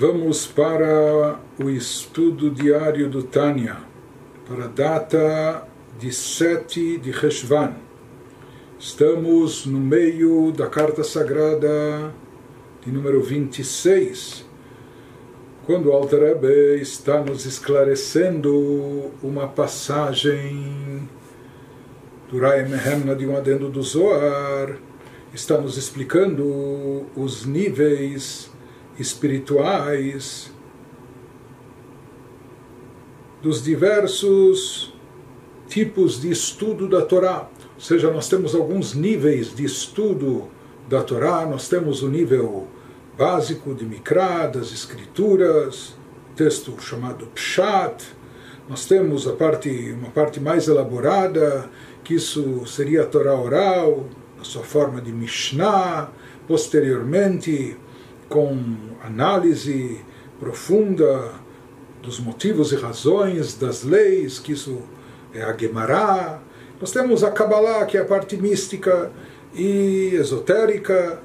Vamos para o estudo diário do Tânia, para a data de 7 de Reshvan. Estamos no meio da carta sagrada de número 26, quando o Alter Rebbe está nos esclarecendo uma passagem do Rai Mehemna de um adendo do Zohar, está nos explicando os níveis espirituais dos diversos tipos de estudo da Torá. Ou seja, nós temos alguns níveis de estudo da Torá, nós temos o nível básico de Mikra, das escrituras, texto chamado Pshat, nós temos a parte, uma parte mais elaborada, que isso seria a Torá oral, na sua forma de Mishnah, posteriormente com análise profunda dos motivos e razões das leis, que isso é a Gemara. Nós temos a Kabbalah, que é a parte mística e esotérica,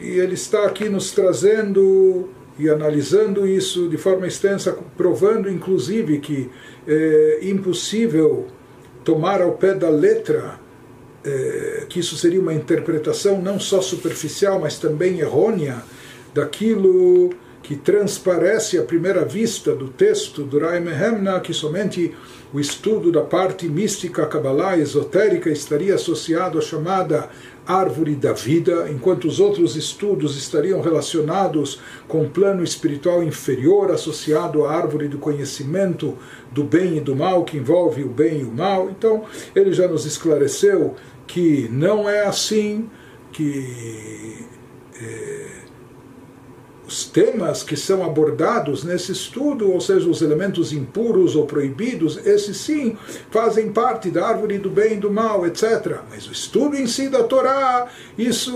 e ele está aqui nos trazendo e analisando isso de forma extensa, provando inclusive que é impossível tomar ao pé da letra é, que isso seria uma interpretação não só superficial, mas também errônea daquilo que transparece à primeira vista do texto do Rai Mehemna, que somente o estudo da parte mística, Kabbalah, esotérica, estaria associado à chamada árvore da vida, enquanto os outros estudos estariam relacionados com o plano espiritual inferior, associado à árvore do conhecimento do bem e do mal, que envolve o bem e o mal. Então, ele já nos esclareceu que não é assim, que. É, os temas que são abordados nesse estudo, ou seja, os elementos impuros ou proibidos, esses sim fazem parte da árvore do bem e do mal, etc. Mas o estudo em si da Torá, isso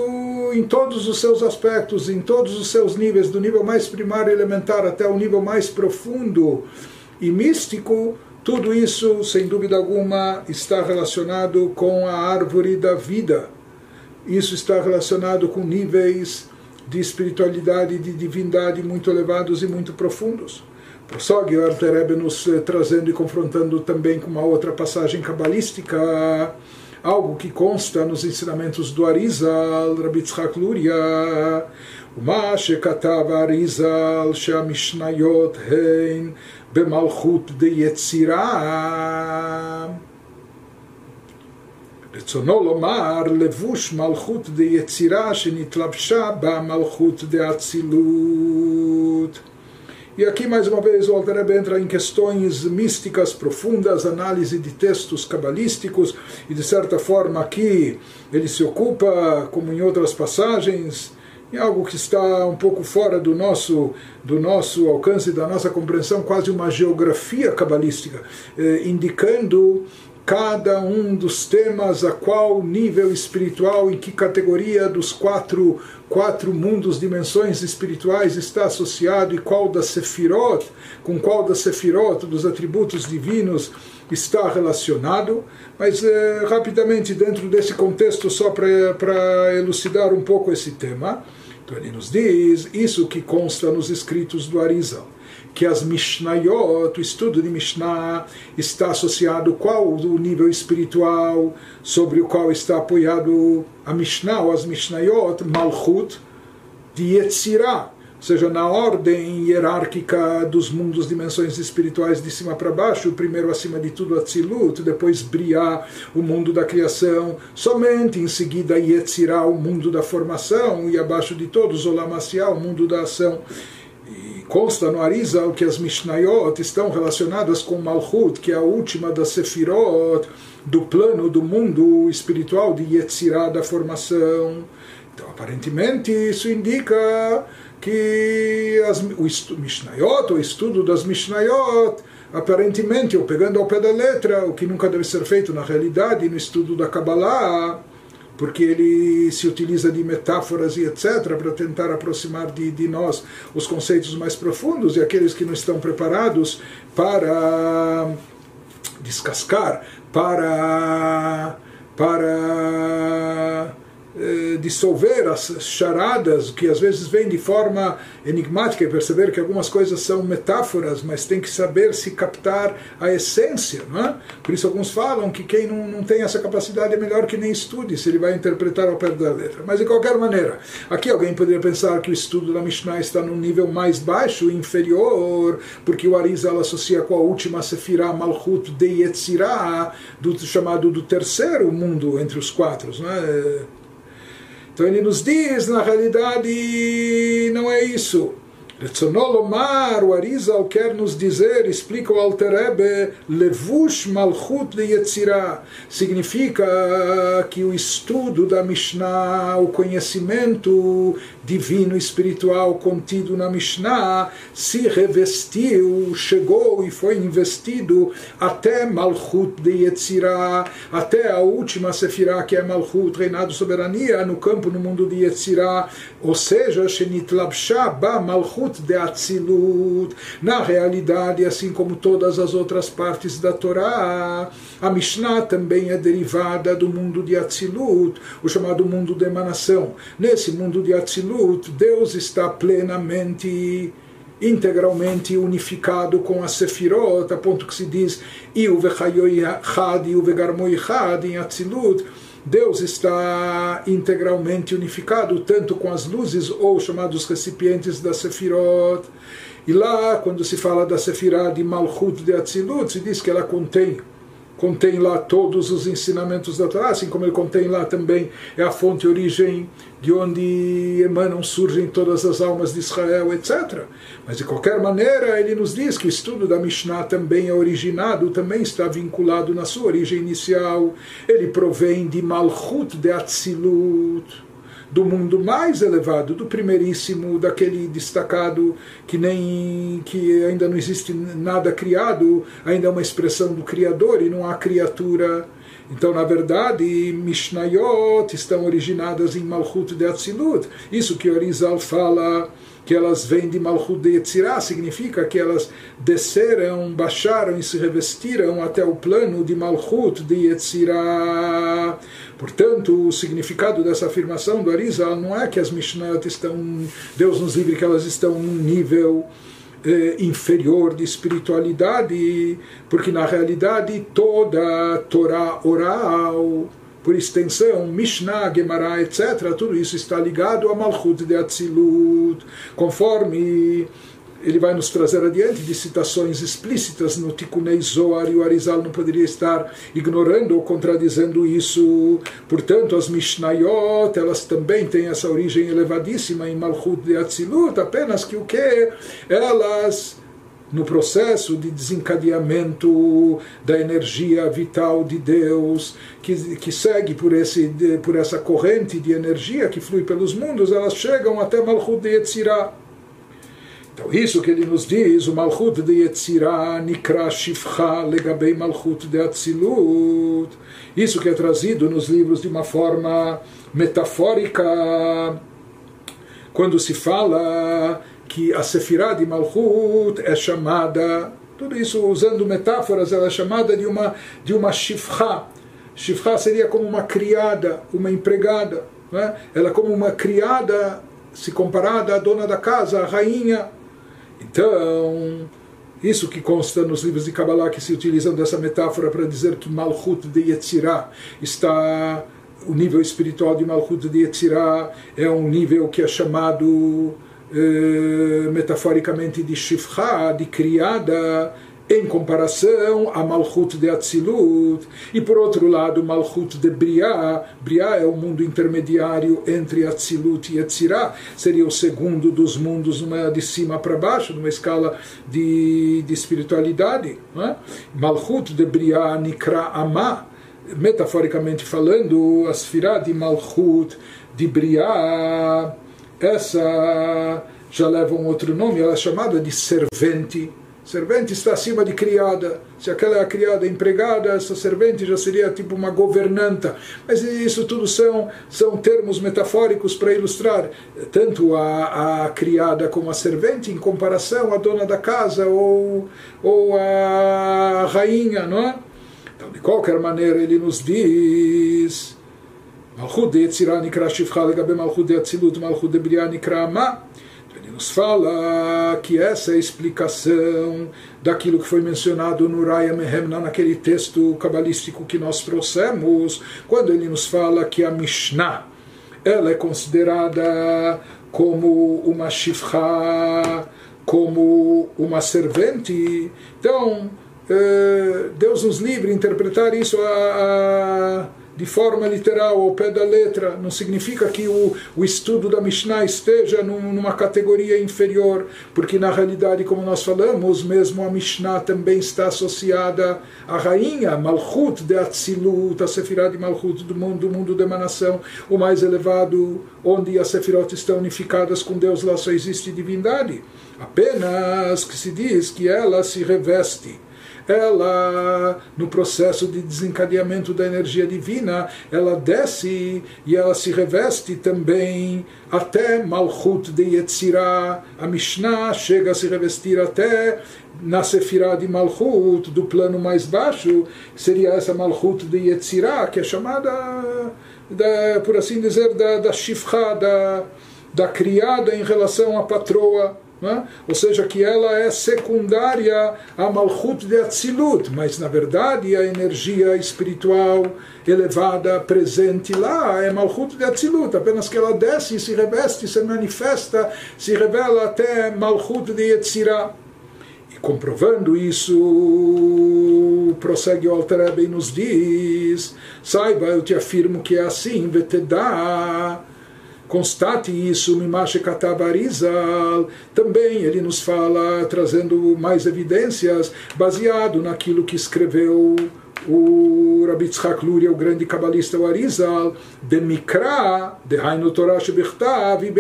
em todos os seus aspectos, em todos os seus níveis, do nível mais primário elementar até o nível mais profundo e místico, tudo isso, sem dúvida alguma, está relacionado com a árvore da vida. Isso está relacionado com níveis de espiritualidade e de divindade muito elevados e muito profundos. Prossegue o Alter nos eh, trazendo e confrontando também com uma outra passagem cabalística, algo que consta nos ensinamentos do Arizal, Rabbi Tzchak Luria, ומה שכתב האריזל שהמשניות הן במלכות דיצירה רצונו לומר לבוש מלכות דיצירה שנתלבשה במלכות דאצילות. E aqui mais uma vez o Alter entra em questões místicas profundas, análise de textos cabalísticos e de certa forma aqui ele se ocupa, como em outras passagens, em algo que está um pouco fora do nosso do nosso alcance, da nossa compreensão, quase uma geografia cabalística, eh, indicando cada um dos temas, a qual nível espiritual, em que categoria dos quatro, quatro mundos, dimensões espirituais está associado e qual da Sefirot, com qual da Sefirot, dos atributos divinos, está relacionado. Mas eh, rapidamente, dentro desse contexto, só para elucidar um pouco esse tema, então ele nos diz isso que consta nos escritos do Arizal que as Mishnayot, o estudo de Mishnah, está associado qual o nível espiritual sobre o qual está apoiado a Mishnah, ou as Mishnayot, Malchut, de Yetzirah, ou seja, na ordem hierárquica dos mundos, dimensões espirituais de cima para baixo, primeiro acima de tudo Atzilut, depois Briah, o mundo da criação, somente em seguida Yetzirah, o mundo da formação, e abaixo de todos Olam o mundo da ação consta no Arizal que as Mishnayot estão relacionadas com Malchut, que é a última das Sefirot, do plano do mundo espiritual de Yetzirah, da formação. Então, aparentemente, isso indica que as, o Mishnayot, o estudo das Mishnayot, aparentemente, ou pegando ao pé da letra, o que nunca deve ser feito na realidade, no estudo da Kabbalah, porque ele se utiliza de metáforas e etc. para tentar aproximar de, de nós os conceitos mais profundos e aqueles que não estão preparados para descascar, para, para dissolver as charadas que às vezes vêm de forma enigmática e perceber que algumas coisas são metáforas, mas tem que saber se captar a essência. Não é? Por isso alguns falam que quem não, não tem essa capacidade é melhor que nem estude, se ele vai interpretar ao pé da letra. Mas de qualquer maneira, aqui alguém poderia pensar que o estudo da Mishnah está num nível mais baixo, inferior, porque o Arizal associa com a última Sefirah Malchut de Yetzirah, do chamado do terceiro mundo entre os quatro. Não é? Então ele nos diz, na realidade, não é isso. Retzonolomar, o Arizal quer nos dizer, explica o Alterebe, Levush Malchut de Yetzirah. Significa que o estudo da Mishnah, o conhecimento divino espiritual contido na Mishnah, se revestiu, chegou e foi investido até Malchut de Yetzirah, até a última Sefirah, que é Malchut, reinado soberania, no campo, no mundo de Yetzirah. Ou seja, Shenit Labshah Ba Malchut de Atzilut. Na realidade, assim como todas as outras partes da Torá, a Mishnah também é derivada do mundo de Atzilut, o chamado mundo de emanação. Nesse mundo de Atzilut, Deus está plenamente integralmente unificado com a Sefirot, a ponto que se diz Iu vechayoi had, Iu vegarmoi had, em Atzilut, Deus está integralmente unificado tanto com as luzes ou chamados recipientes da Sefirot. E lá, quando se fala da Sefirah de Malchut de Atzilut, se diz que ela contém contém lá todos os ensinamentos da Torá, assim como ele contém lá também é a fonte e origem de onde emanam, surgem todas as almas de Israel, etc. Mas de qualquer maneira, ele nos diz que o estudo da Mishnah também é originado, também está vinculado na sua origem inicial. Ele provém de Malchut de Atzilut do mundo mais elevado, do primeiríssimo, daquele destacado que nem que ainda não existe nada criado, ainda é uma expressão do Criador e não há criatura. Então, na verdade, Mishnayot estão originadas em Malchut de Atzilut. Isso que Orizal fala que elas vêm de Malchut de Yetzirah, significa que elas desceram, baixaram e se revestiram até o plano de Malchut de Yetzirah. Portanto, o significado dessa afirmação do Arizal não é que as Mishnayot estão, Deus nos livre que elas estão num nível eh, inferior de espiritualidade, porque na realidade toda a Torá oral por extensão, Mishnah, Gemara, etc., tudo isso está ligado a Malchut de Atzilut, conforme ele vai nos trazer adiante de citações explícitas no Tikunei Zohar e o Arizal não poderia estar ignorando ou contradizendo isso. Portanto, as Mishnayot, elas também têm essa origem elevadíssima em Malchut de Atzilut, apenas que o que? Elas no processo de desencadeamento da energia vital de Deus, que, que segue por, esse, por essa corrente de energia que flui pelos mundos, elas chegam até Malchut de Yetzirah. Então, isso que ele nos diz, o Malchut de Yetzirah, Nikra Shifcha, Legabei Malchut de Atzilut, isso que é trazido nos livros de uma forma metafórica, quando se fala que a Sefirah de Malchut é chamada, tudo isso usando metáforas, ela é chamada de uma, de uma shifra. Shifra seria como uma criada, uma empregada. É? Ela é como uma criada, se comparada à dona da casa, à rainha. Então, isso que consta nos livros de Kabbalah que se utilizam dessa metáfora para dizer que Malchut de Yetzirah está o nível espiritual de Malchut de Yetzirah é um nível que é chamado eh, metaforicamente de Shifra, de criada, em comparação a Malchut de Atzilut, e por outro lado, Malchut de Briah. Briah é o mundo intermediário entre Atzilut e Etzirah, seria o segundo dos mundos numa, de cima para baixo, numa escala de, de espiritualidade. É? Malchut de Briah Nikra Amah, metaforicamente falando, a Sfirah de Malchut de Briah essa já leva um outro nome, ela é chamada de servente. Servente está acima de criada. Se aquela é a criada empregada, essa servente já seria tipo uma governanta. Mas isso tudo são, são termos metafóricos para ilustrar tanto a, a criada como a servente em comparação à dona da casa ou, ou a rainha, não é? Então, de qualquer maneira, ele nos diz Malchut de Yetzirah Nikra Shivcha Legabe Malchut de Atzilut Malchut de Briah Nikra nos fala que essa é a explicação daquilo que foi mencionado no Raya Mehemna, naquele texto cabalístico que nós trouxemos, quando ele nos fala que a Mishnah ela é considerada como uma shifra, como uma servente. Então, eh, Deus nos livre interpretar isso a, a de forma literal, ao pé da letra, não significa que o, o estudo da Mishnah esteja num, numa categoria inferior, porque na realidade, como nós falamos, mesmo a Mishnah também está associada à rainha, Malchut de Atzilut, a Sefirah de Malchut do mundo, do mundo de emanação, o mais elevado, onde as Sefirot estão unificadas com Deus, lá só existe divindade. Apenas que se diz que ela se reveste ela, no processo de desencadeamento da energia divina, ela desce e ela se reveste também até Malchut de Yetzirah. A Mishnah chega a se revestir até na Sefirah de Malchut, do plano mais baixo, seria essa Malchut de Yetzirah, que é chamada, da, por assim dizer, da, da Shifra, da, da criada em relação à patroa. É? Ou seja, que ela é secundária a Malchut de Atzilut, mas na verdade a energia espiritual elevada presente lá é Malchut de Atzilut, apenas que ela desce e se reveste, se manifesta, se revela até Malchut de Yetzirah. E comprovando isso, prossegue o Alter e nos diz: saiba, eu te afirmo que é assim, Vetedá constate isso, Mimashe Katabarizal, também ele nos fala, trazendo mais evidências, baseado naquilo que escreveu o Rabbi Tzchak Luria, o grande cabalista, o Arizal, de Mikra, de Hainu Torah Shebichtav e.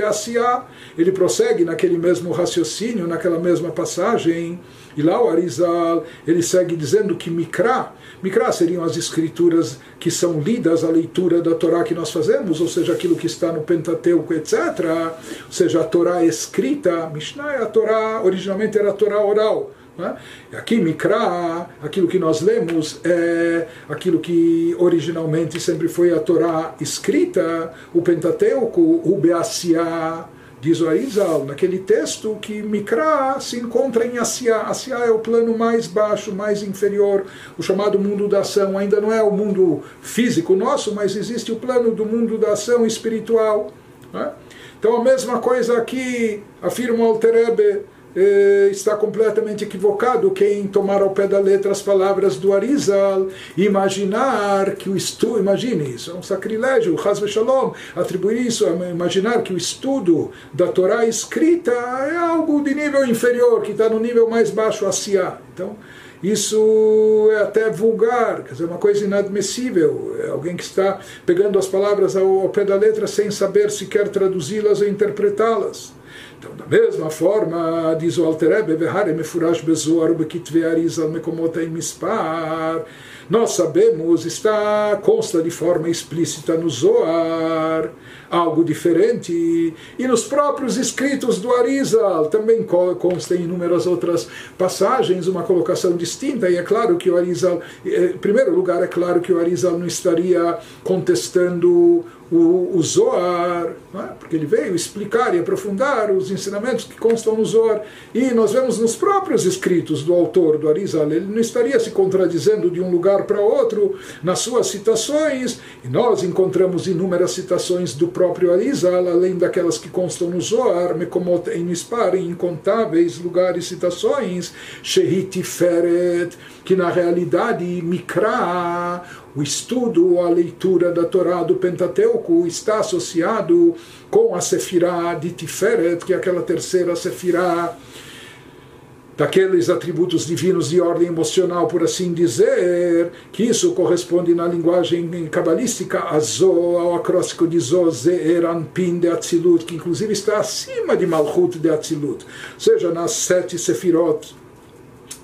Ele prossegue naquele mesmo raciocínio, naquela mesma passagem, e lá o Arizal, ele segue dizendo que Mikra, Mikra seriam as escrituras que são lidas, a leitura da Torá que nós fazemos, ou seja, aquilo que está no Pentateuco, etc. Ou seja, a Torá escrita, Mishnah é a Torá, originalmente era a Torá oral. Né? Aqui, Mikra, aquilo que nós lemos é aquilo que originalmente sempre foi a Torá escrita, o Pentateuco, o Beasia, Diz o Arizal, naquele texto, que Mikra se encontra em Asiá. Asiá é o plano mais baixo, mais inferior, o chamado mundo da ação. Ainda não é o mundo físico nosso, mas existe o plano do mundo da ação espiritual. Né? Então a mesma coisa aqui, afirma o Alterebe, está completamente equivocado quem tomar ao pé da letra as palavras do Arizal, imaginar que o estudo, imagine isso, é um sacrilégio, Haz Shalom, atribuir isso, imaginar que o estudo da Torá escrita é algo de nível inferior, que está no nível mais baixo, a Siá. Então, isso é até vulgar, quer dizer, uma coisa inadmissível. É alguém que está pegando as palavras ao, ao pé da letra sem saber se quer traduzi-las ou interpretá-las. Então, da mesma forma, diz o Alterebe, nós sabemos, está consta de forma explícita no Zoar, algo diferente, e nos próprios escritos do Arizal também consta em inúmeras outras passagens uma colocação distinta, e é claro que o Arizal, eh, em primeiro lugar, é claro que o Arizal não estaria contestando o, o Zohar, é? porque ele veio explicar e aprofundar os ensinamentos que constam no Zohar. E nós vemos nos próprios escritos do autor, do Arizal, ele não estaria se contradizendo de um lugar para outro nas suas citações, e nós encontramos inúmeras citações do próprio Arizal, além daquelas que constam no Zohar, Mekomot em Mispar, em incontáveis lugares citações, Shehit Feret, que na realidade Mikra, o estudo, a leitura da Torá do Pentateuco está associado com a Sefirah de Tiferet, que é aquela terceira Sefirah daqueles atributos divinos de ordem emocional, por assim dizer, que isso corresponde na linguagem cabalística a Zo, ao acróstico de Zo, Ze'eran Pin de Atzilut, que inclusive está acima de Malchut de Atzilut, ou seja, nas sete Sefirot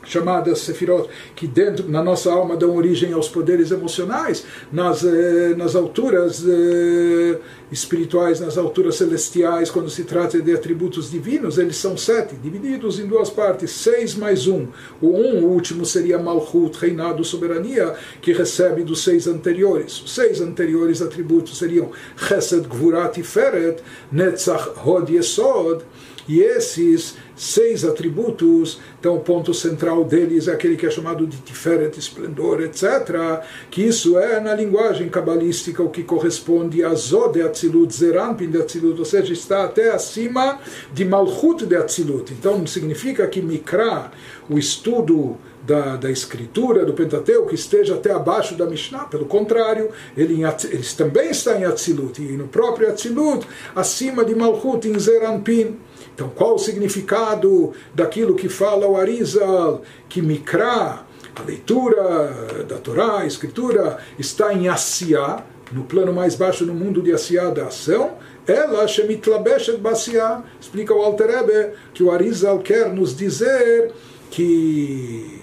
chamadas Sefirot, que dentro na nossa alma dão origem aos poderes emocionais, nas, eh, nas alturas eh, espirituais, nas alturas celestiais, quando se trata de atributos divinos, eles são sete, divididos em duas partes, seis mais um. O um, o último, seria Malchut, reinado, soberania, que recebe dos seis anteriores. Os seis anteriores atributos seriam Chesed, Gvurat e Feret, Netzach, Hod e Esod, e esses seis atributos, então o ponto central deles é aquele que é chamado de Tiferet, esplendor, etc. Que isso é, na linguagem cabalística, o que corresponde a Zod de Atzilut, Zeranpin de Atzilut, ou seja, está até acima de Malchut de Atzilut. Então significa que Mikra, o estudo da, da escritura do Pentateuco esteja até abaixo da Mishnah. Pelo contrário, ele, ele também está em Atzilut, e no próprio Atzilut, acima de Malchut, em Zeranpin. Então, qual o significado daquilo que fala o Arizal, que Mikra, a leitura da Torá, a escritura, está em Asiá, no plano mais baixo no mundo de Asiá da ação, ela shemitlabeshet basiá. Explica o Alter Ebe que o Arizal quer nos dizer que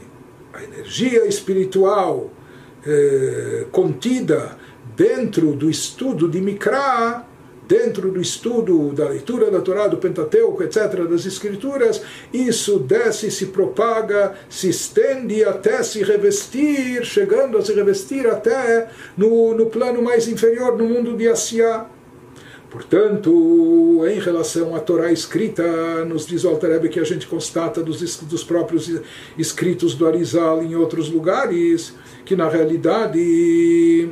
a energia espiritual eh, contida dentro do estudo de Mikra dentro do estudo da leitura da Torá, do Pentateuco, etc., das Escrituras, isso desce, se propaga, se estende até se revestir, chegando a se revestir até no, no plano mais inferior, no mundo de Asiá. Portanto, em relação à Torá escrita, nos diz o Alter que a gente constata dos, dos próprios escritos do Arizal em outros lugares, que na realidade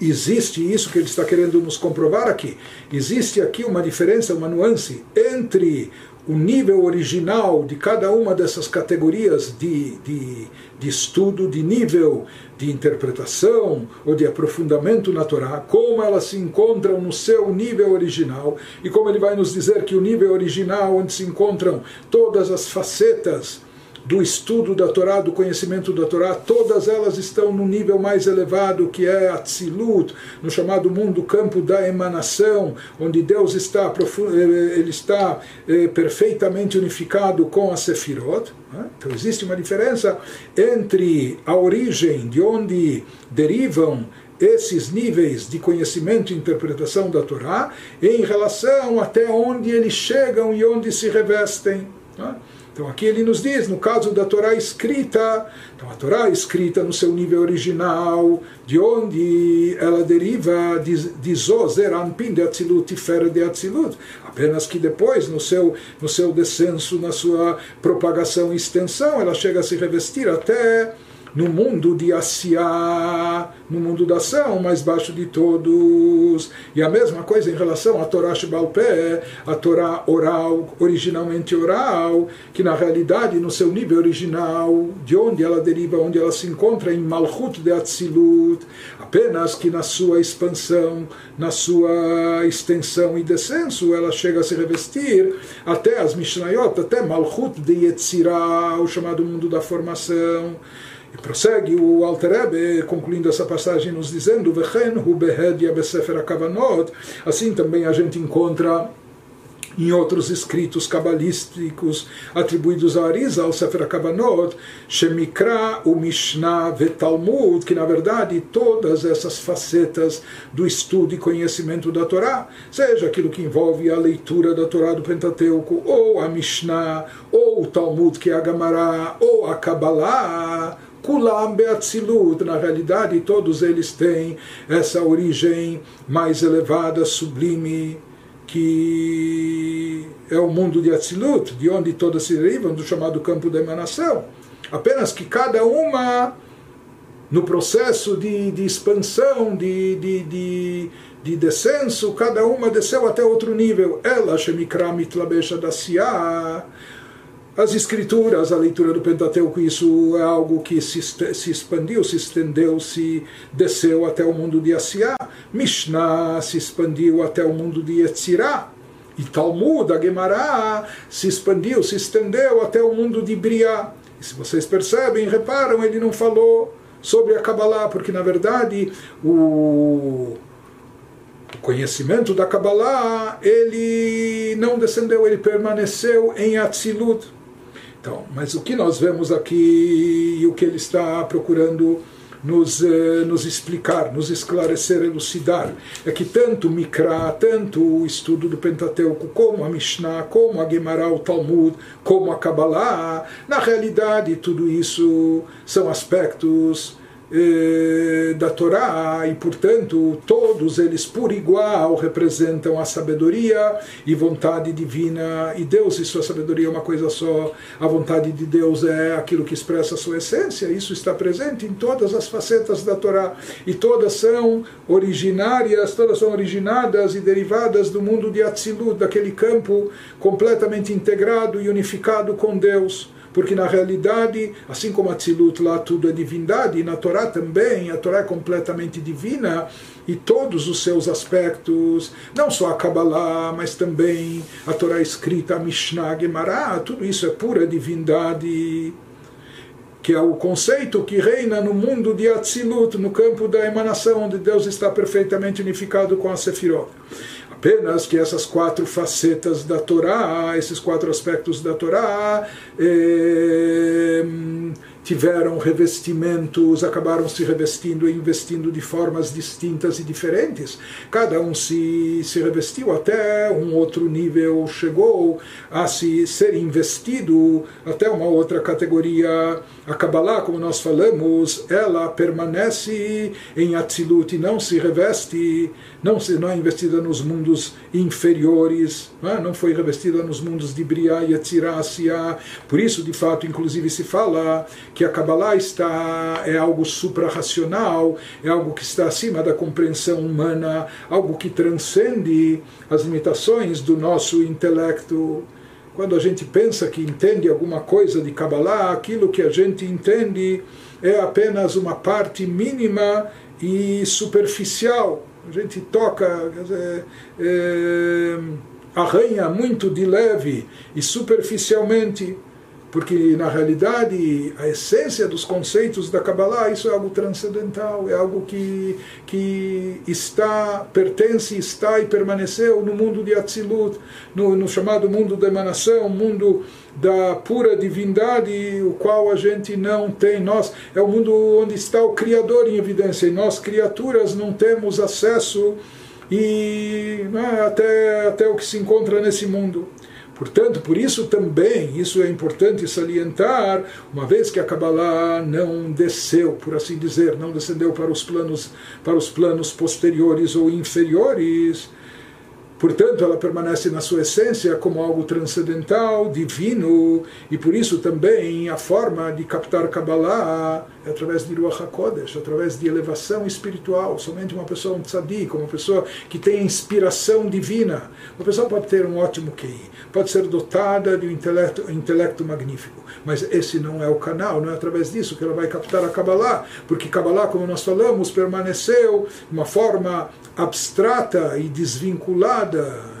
existe isso que ele está querendo nos comprovar aqui. Existe aqui uma diferença, uma nuance entre o nível original de cada uma dessas categorias de, de, de estudo, de nível de interpretação ou de aprofundamento na Torá, como elas se encontram no seu nível original, e como ele vai nos dizer que o nível original, onde se encontram todas as facetas do estudo da Torá, do conhecimento da Torá, todas elas estão no nível mais elevado que é a Tzilut, no chamado mundo campo da emanação, onde Deus está eh, ele está eh, perfeitamente unificado com a Sefirot. Né? Então existe uma diferença entre a origem de onde derivam esses níveis de conhecimento e interpretação da Torá em relação até onde eles chegam e onde se revestem. Né? Então aqui ele nos diz, no caso da Torá escrita, então a Torá escrita no seu nível original, de onde ela deriva de Zozer Anpin de Atzilut e Fera de Atzilut, apenas que depois, no seu, no seu descenso, na sua propagação e extensão, ela chega a se revestir até no mundo de Asiá, no mundo da ação, mais baixo de todos. E a mesma coisa em relação à Torá Shebalpé, a Torá oral, originalmente oral, que na realidade, no seu nível original, de onde ela deriva, onde ela se encontra, em Malchut de Atzilut, apenas que na sua expansão, na sua extensão e descenso, ela chega a se revestir até as Mishnayot, até Malchut de Yetzirah, o chamado mundo da formação. E prossegue o Alter Rebbe, concluindo essa passagem, nos dizendo: Vechen hu behedia besefer akavanot. Assim também a gente encontra em outros escritos cabalísticos atribuídos a Arizal, Sefer Kavanot, Shemikra, o Mishnah Vetalmud, que na verdade todas essas facetas do estudo e conhecimento da Torá, seja aquilo que envolve a leitura da Torá do Pentateuco, ou a Mishnah, ou o Talmud, que é a Gamará, ou a Kabbalah, Kulam Beatzilut, na realidade todos eles têm essa origem mais elevada, sublime, que é o mundo de Atzilut, de onde todas se derivam, do chamado campo da emanação. Apenas que cada uma, no processo de, de expansão, de, de, de, de descenso, cada uma desceu até outro nível. Ela, Shemikra Mitlabesha Dasia, as escrituras, a leitura do Pentateuco, isso é algo que se, se expandiu, se estendeu, se desceu até o mundo de Asiá. Mishnah se expandiu até o mundo de Yetzirah. E Talmud, a Gemara, se expandiu, se estendeu até o mundo de Briá. E se vocês percebem, reparam, ele não falou sobre a Kabbalah, porque na verdade o o conhecimento da Kabbalah, ele não descendeu, ele permaneceu em Atzilut. Então, mas o que nós vemos aqui e o que ele está procurando nos, eh, nos explicar, nos esclarecer, elucidar, é que tanto Mikra, tanto o estudo do Pentateuco, como a Mishnah, como a Gemara, o Talmud, como a Kabbalah, na realidade tudo isso são aspectos eh, da Torá e, portanto, todos eles por igual representam a sabedoria e vontade divina. E Deus e sua sabedoria é uma coisa só. A vontade de Deus é aquilo que expressa a sua essência. Isso está presente em todas as facetas da Torá e todas são originárias, todas são originadas e derivadas do mundo de Atzilut, daquele campo completamente integrado e unificado com Deus porque na realidade, assim como a Tzilut lá tudo é divindade, e na Torá também, a Torá é completamente divina, e todos os seus aspectos, não só a Kabbalah, mas também a Torá escrita, a Mishnah, a Gemara, tudo isso é pura divindade que é o conceito que reina no mundo de Atzilut, no campo da emanação, onde Deus está perfeitamente unificado com a Sefirot. Apenas que essas quatro facetas da Torá, esses quatro aspectos da Torá, eh, tiveram revestimentos, acabaram se revestindo e investindo de formas distintas e diferentes. Cada um se, se revestiu até um outro nível, chegou a se ser investido até uma outra categoria. A Kabbalah, como nós falamos, ela permanece em Atzilut e não se reveste, não, se, não é investida nos mundos inferiores, não, é? não foi revestida nos mundos de Briá e Etzirá, Por isso, de fato, inclusive se fala que a Kabbalah está, é algo suprarracional, é algo que está acima da compreensão humana, algo que transcende as limitações do nosso intelecto. Quando a gente pensa que entende alguma coisa de Kabbalah, aquilo que a gente entende é apenas uma parte mínima e superficial. A gente toca, dizer, é, arranha muito de leve e superficialmente porque na realidade a essência dos conceitos da Kabbalah isso é algo transcendental, é algo que, que está, pertence, está e permaneceu no mundo de Atzilut, no, no chamado mundo da emanação, mundo da pura divindade, o qual a gente não tem, nós, é o mundo onde está o Criador em evidência, e nós, criaturas, não temos acesso e né, até, até o que se encontra nesse mundo. Portanto, por isso também, isso é importante salientar, uma vez que a Kabbalah não desceu, por assim dizer, não descendeu para os planos, para os planos posteriores ou inferiores, Portanto, ela permanece na sua essência como algo transcendental, divino, e por isso também a forma de captar Kabbalah é através de Ruach HaKodesh, através de elevação espiritual. Somente uma pessoa, um tzadik, uma pessoa que tem inspiração divina. Uma pessoa pode ter um ótimo QI, pode ser dotada de um intelecto, um intelecto magnífico, mas esse não é o canal, não é através disso que ela vai captar a Kabbalah, porque Kabbalah, como nós falamos, permaneceu de uma forma abstrata e desvinculada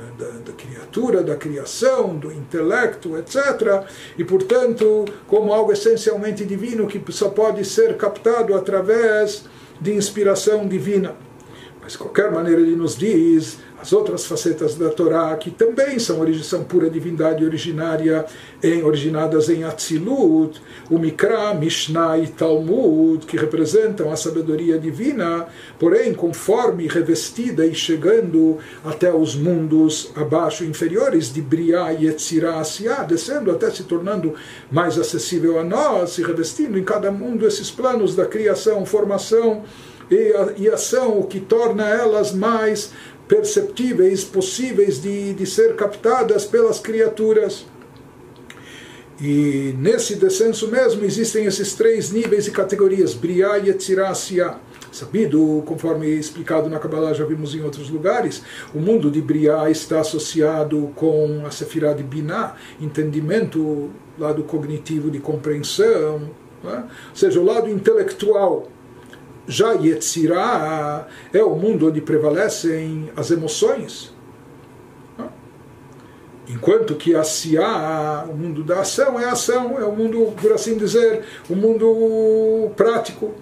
da, criação, do intelecto, etc. E, portanto, como algo essencialmente divino que só pode ser captado através de inspiração divina. Mas, de qualquer maneira, ele nos diz as outras facetas da Torá, que também são, são pura divindade originária, em, originadas em Atzilut, o Mikra, Mishnah e Talmud, que representam a sabedoria divina, porém, conforme revestida e chegando até os mundos abaixo, inferiores, de Briá e Etzirá, Asiá, descendo até se tornando mais acessível a nós, se revestindo em cada mundo esses planos da criação, formação, e, ação, o que torna elas mais perceptíveis, possíveis de, de ser captadas pelas criaturas. E nesse descenso mesmo existem esses três níveis e categorias, Briá e Etzirá Sabido, conforme explicado na Kabbalah, já vimos em outros lugares, o mundo de Briá está associado com a Sefirah de Binah, entendimento, lado cognitivo de compreensão, é? ou seja, o lado intelectual já Yetzirah é o mundo onde prevalecem as emoções. Enquanto que a Siá, o mundo da ação, é ação, é o mundo, por assim dizer, o mundo prático.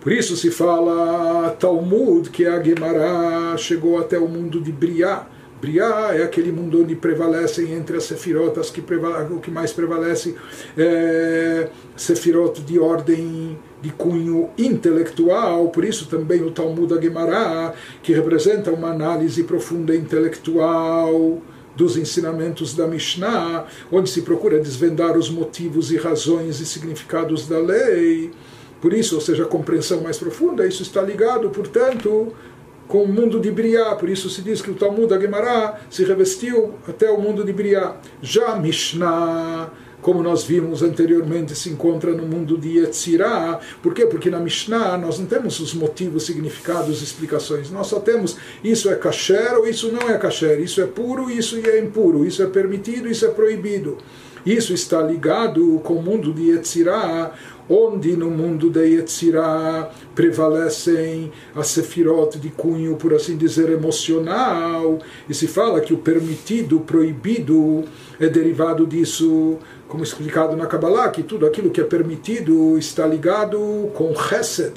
Por isso se fala Talmud, que a Gemara chegou até o mundo de Briá, Briá é aquele mundo onde prevalecem entre as sefirotas que o que mais prevalece é sefirot de ordem de cunho intelectual, por isso também o Talmud Gemara, que representa uma análise profunda intelectual dos ensinamentos da Mishnah, onde se procura desvendar os motivos e razões e significados da lei. Por isso, ou seja, a compreensão mais profunda, isso está ligado, portanto, com o mundo de Briá. Por isso se diz que o Talmud da se revestiu até o mundo de Briá. Já Mishnah como nós vimos anteriormente, se encontra no mundo de Yetzirah. Por quê? Porque na Mishnah nós não temos os motivos, significados, explicações. Nós só temos isso é kasher ou isso não é kasher, isso é puro, isso é impuro, isso é permitido, isso é proibido. Isso está ligado com o mundo de Yetzirah, onde no mundo de Yetzirah prevalecem as sefirot de cunho, por assim dizer, emocional, e se fala que o permitido, o proibido, é derivado disso, como explicado na Kabbalah, que tudo aquilo que é permitido está ligado com Chesed,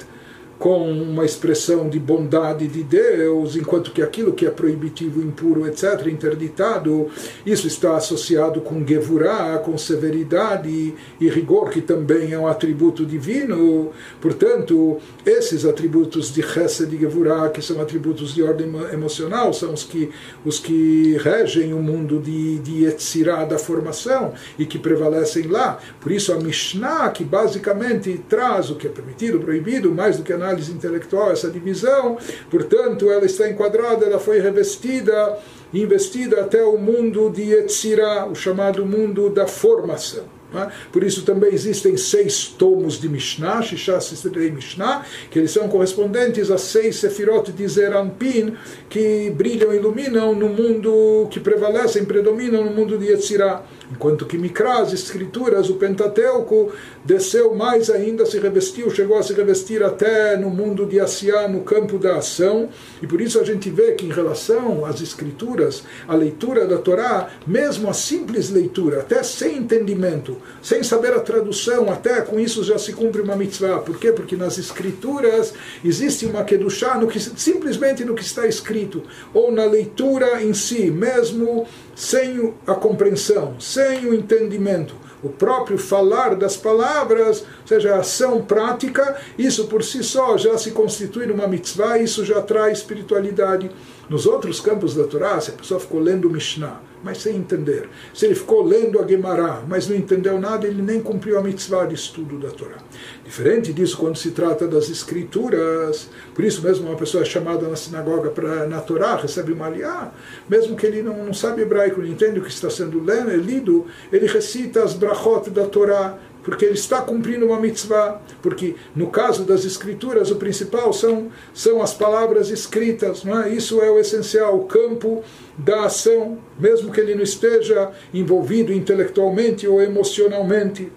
com uma expressão de bondade de Deus, enquanto que aquilo que é proibitivo, impuro, etc., interditado, isso está associado com Gevurah, com severidade e rigor, que também é um atributo divino. Portanto, esses atributos de Chesed e Gevurah, que são atributos de ordem emocional, são os que, os que regem o mundo de, de Yetzirah, da formação, e que prevalecem lá. Por isso, a Mishnah, que basicamente traz o que é permitido, proibido, mais do que a análise intelectual, essa divisão, portanto, ela está enquadrada, ela foi revestida, investida até o mundo de Yetzirah, o chamado mundo da formação. É? Por isso também existem seis tomos de Mishnah, Shisha Sistrei Mishnah, que eles são correspondentes a seis sefirot de Zerampin, que brilham e iluminam no mundo, que prevalecem, predominam no mundo de Yetzirah. Enquanto que Mikra, as escrituras, o Pentateuco, desceu mais ainda, se revestiu, chegou a se revestir até no mundo de Asiá, no campo da ação. E por isso a gente vê que em relação às escrituras, a leitura da Torá, mesmo a simples leitura, até sem entendimento, sem saber a tradução, até com isso já se cumpre uma mitzvah. Por quê? Porque nas escrituras existe uma kedushá no que, simplesmente no que está escrito, ou na leitura em si, mesmo sem a compreensão, sem o entendimento. O próprio falar das palavras, ou seja, a ação prática, isso por si só já se constitui numa mitzvah, isso já traz espiritualidade. Nos outros campos da Torá, se a pessoa ficou lendo o Mishnah, mas sem entender. Se ele ficou lendo a Gemara, mas não entendeu nada, ele nem cumpriu a mitzvah de estudo da Torá. Diferente disso quando se trata das escrituras, por isso mesmo uma pessoa é chamada na sinagoga para na Torá, recebe uma aliá, mesmo que ele não, não sabe hebraico, não entende o que está sendo lido, ele recita as brachot da Torá, porque ele está cumprindo uma mitzvah, porque no caso das escrituras o principal são, são as palavras escritas, não é? isso é o essencial, o campo da ação, mesmo que ele não esteja envolvido intelectualmente ou emocionalmente.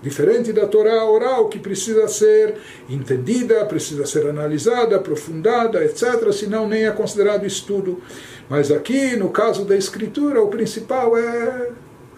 Diferente da Torá oral, que precisa ser entendida, precisa ser analisada, aprofundada, etc., senão nem é considerado estudo. Mas aqui, no caso da escritura, o principal é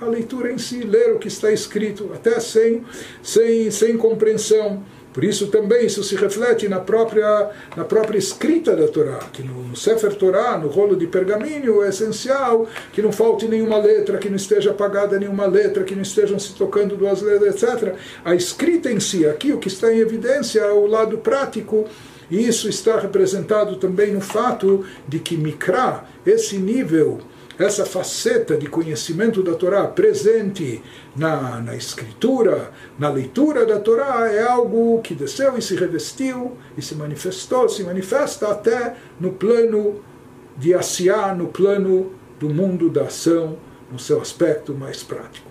a leitura em si, ler o que está escrito, até sem, sem, sem compreensão. Por isso também isso se reflete na própria, na própria escrita da Torá, que no, no Sefer Torá, no rolo de pergaminho, é essencial que não falte nenhuma letra, que não esteja apagada nenhuma letra, que não estejam se tocando duas letras, etc. A escrita em si, aqui o que está em evidência é o lado prático, e isso está representado também no fato de que Mikra, esse nível essa faceta de conhecimento da Torá presente na, na escritura, na leitura da Torá, é algo que desceu e se revestiu e se manifestou, se manifesta até no plano de Asiá, no plano do mundo da ação, no seu aspecto mais prático.